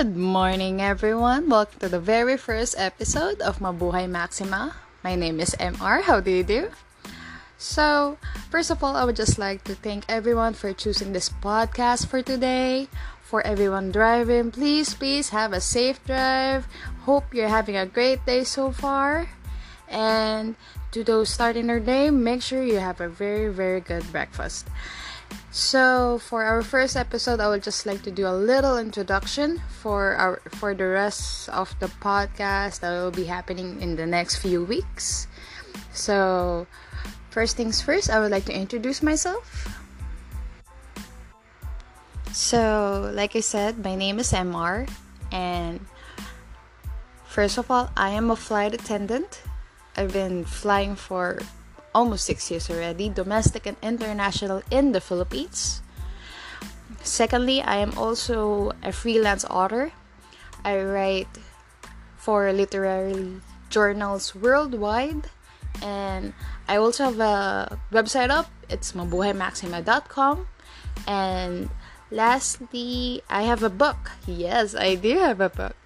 Good morning, everyone. Welcome to the very first episode of Mabuhai Maxima. My name is MR. How do you do? So, first of all, I would just like to thank everyone for choosing this podcast for today. For everyone driving, please, please have a safe drive. Hope you're having a great day so far. And to those starting their day, make sure you have a very, very good breakfast. So for our first episode, I would just like to do a little introduction for our for the rest of the podcast that will be happening in the next few weeks. So first things first, I would like to introduce myself. So, like I said, my name is MR and first of all, I am a flight attendant. I've been flying for almost six years already, domestic and international in the Philippines. Secondly, I am also a freelance author. I write for literary journals worldwide, and I also have a website up. It's mabuhaimaxima.com. And lastly, I have a book. Yes, I do have a book.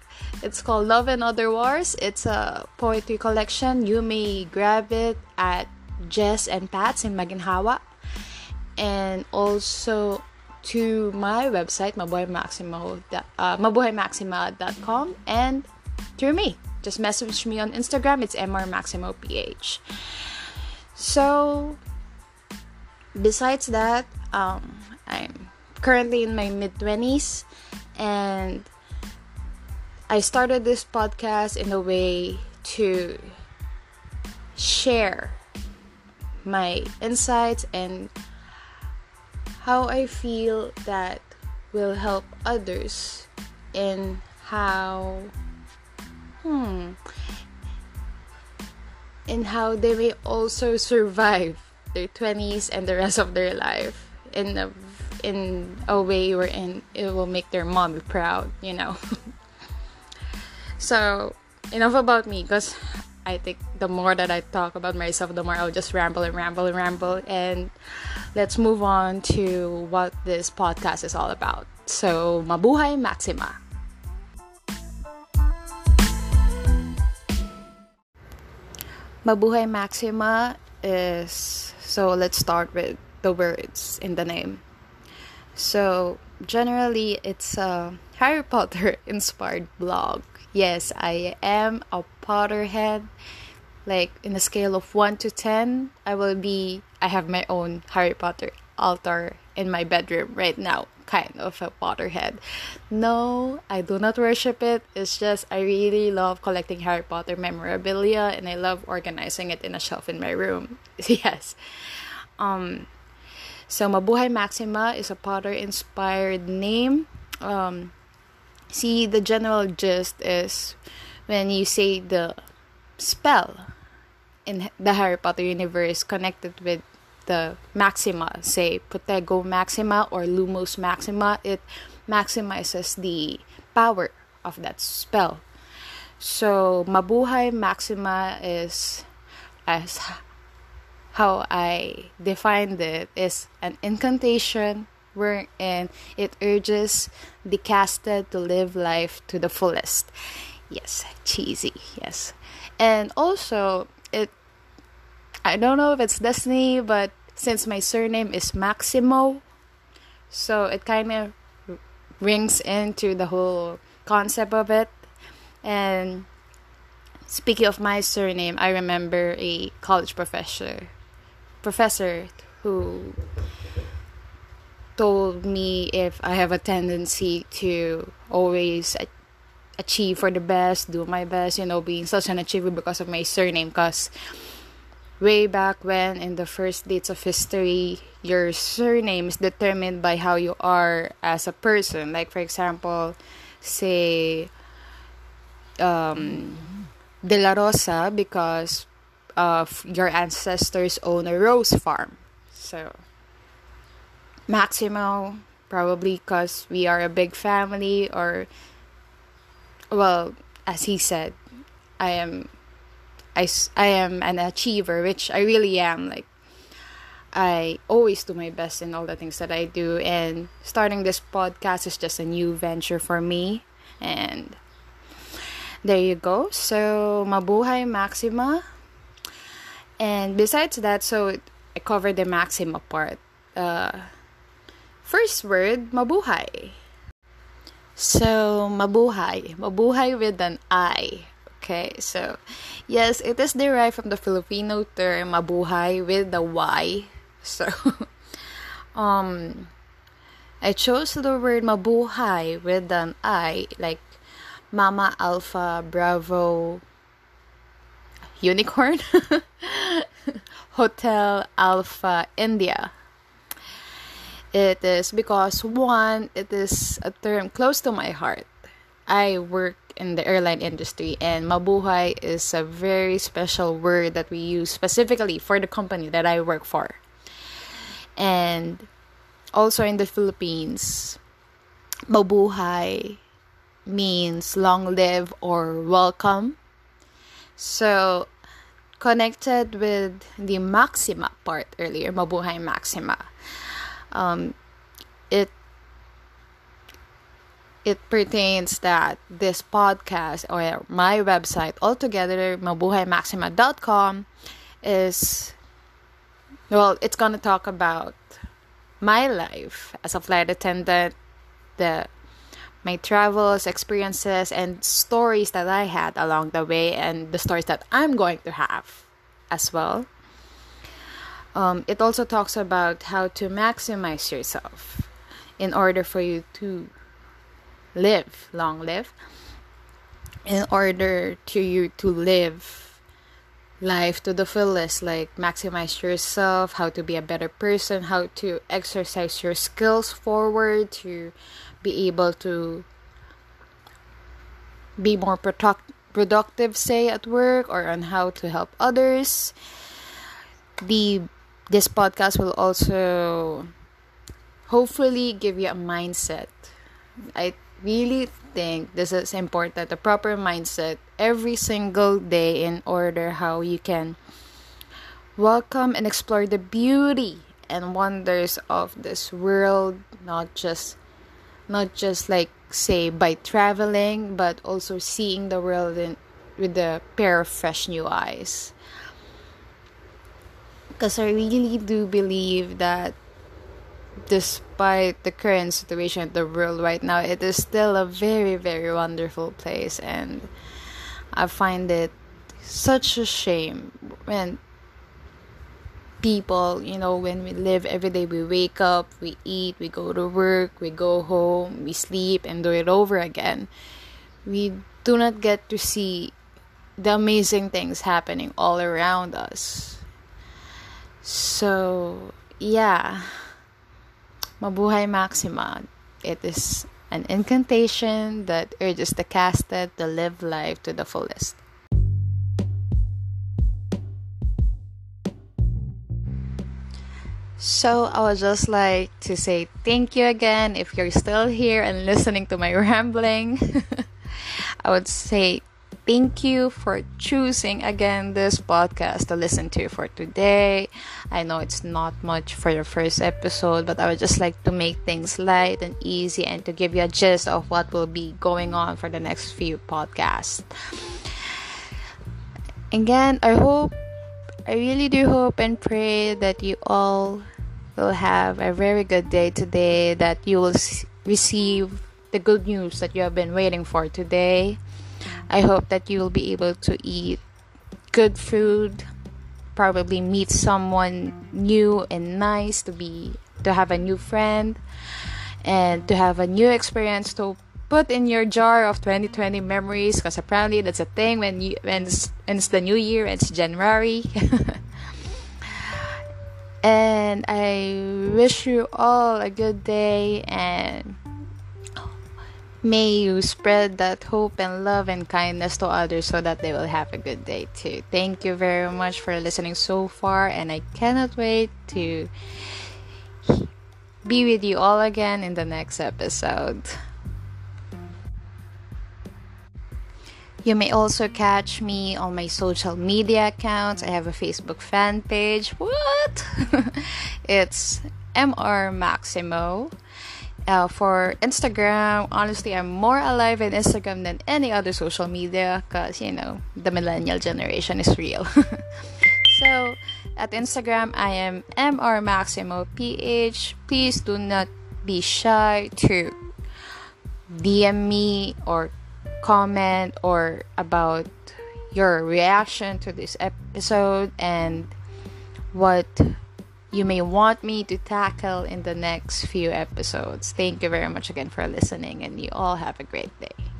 It's called Love and Other Wars. It's a poetry collection. You may grab it at Jess and Pat's in Maginhawa. And also to my website, mabuhaimaximo, uh, mabuhaimaxima.com and through me. Just message me on Instagram. It's mrmaximoph. So, besides that, um, I'm currently in my mid 20s and I started this podcast in a way to share my insights and how I feel that will help others and how hmm in how they may also survive their 20s and the rest of their life in a in a way wherein it will make their mommy proud, you know. so enough about me because I think the more that I talk about myself, the more I'll just ramble and ramble and ramble. And let's move on to what this podcast is all about. So, Mabuhai Maxima. Mabuhai Maxima is so let's start with the words in the name. So, generally, it's a Harry Potter inspired blog yes, I am a Potterhead. Like in a scale of 1 to 10, I will be I have my own Harry Potter altar in my bedroom right now, kind of a Potterhead. No, I do not worship it. It's just I really love collecting Harry Potter memorabilia and I love organizing it in a shelf in my room. yes. Um so Mabuhai Maxima is a Potter inspired name. Um See, the general gist is when you say the spell in the Harry Potter universe connected with the maxima, say Protego Maxima or Lumos Maxima, it maximizes the power of that spell. So, Mabuhai Maxima is, as how I defined it, is an incantation wherein it urges the casted to live life to the fullest. Yes, cheesy, yes. And also, it I don't know if it's destiny, but since my surname is Maximo, so it kind of rings into the whole concept of it. And speaking of my surname, I remember a college professor professor who told me if I have a tendency to always achieve for the best, do my best, you know, being such an achiever because of my surname. Because way back when, in the first dates of history, your surname is determined by how you are as a person. Like, for example, say, um, De La Rosa, because of your ancestors own a rose farm. So, Maximo, probably because we are a big family, or, well, as he said, I am. I, I am an achiever, which I really am. Like, I always do my best in all the things that I do, and starting this podcast is just a new venture for me. And there you go. So, Mabuhai Maxima. And besides that, so I covered the Maxima part. Uh, first word, Mabuhai. So, Mabuhai. Mabuhai with an I. Okay, so yes, it is derived from the Filipino term mabuhay with the Y. So, um, I chose the word mabuhai with an I, like Mama Alpha Bravo Unicorn Hotel Alpha India. It is because one, it is a term close to my heart. I work in the airline industry and mabuhay is a very special word that we use specifically for the company that I work for. And also in the Philippines, mabuhay means long live or welcome. So, connected with the maxima part earlier, mabuhai maxima, um, it it pertains that this podcast or my website altogether, mabuhaimaxima.com, is well, it's gonna talk about my life as a flight attendant, the my travels, experiences, and stories that I had along the way, and the stories that I'm going to have as well. Um, it also talks about how to maximize yourself in order for you to live, long live, in order to you to live life to the fullest like maximize yourself how to be a better person how to exercise your skills forward to be able to be more product- productive say at work or on how to help others the this podcast will also hopefully give you a mindset. I really think this is important a proper mindset every single day in order how you can welcome and explore the beauty and wonders of this world not just not just like say by traveling but also seeing the world in with a pair of fresh new eyes because i really do believe that despite the current situation of the world right now, it is still a very, very wonderful place. And I find it such a shame when people, you know, when we live every day, we wake up, we eat, we go to work, we go home, we sleep, and do it over again. We do not get to see the amazing things happening all around us. So, yeah. Mabuhai Maxima. It is an incantation that urges the casted to live life to the fullest. So, I would just like to say thank you again if you're still here and listening to my rambling. I would say Thank you for choosing again this podcast to listen to for today. I know it's not much for your first episode, but I would just like to make things light and easy and to give you a gist of what will be going on for the next few podcasts. Again, I hope, I really do hope and pray that you all will have a very good day today, that you will receive the good news that you have been waiting for today I hope that you will be able to eat good food, probably meet someone new and nice to be to have a new friend and to have a new experience to put in your jar of 2020 memories because apparently that's a thing when you when it's, when it's the new year it's January. And I wish you all a good day and May you spread that hope and love and kindness to others so that they will have a good day too. Thank you very much for listening so far, and I cannot wait to be with you all again in the next episode. You may also catch me on my social media accounts. I have a Facebook fan page. What? it's MR Maximo Uh, for Instagram, honestly, I'm more alive in Instagram than any other social media because, you know, the millennial generation is real. so, at Instagram, I am MR Maximo PH. Please do not be shy to DM me or comment or about your reaction to this episode and what you may want me to tackle in the next few episodes. Thank you very much again for listening, and you all have a great day.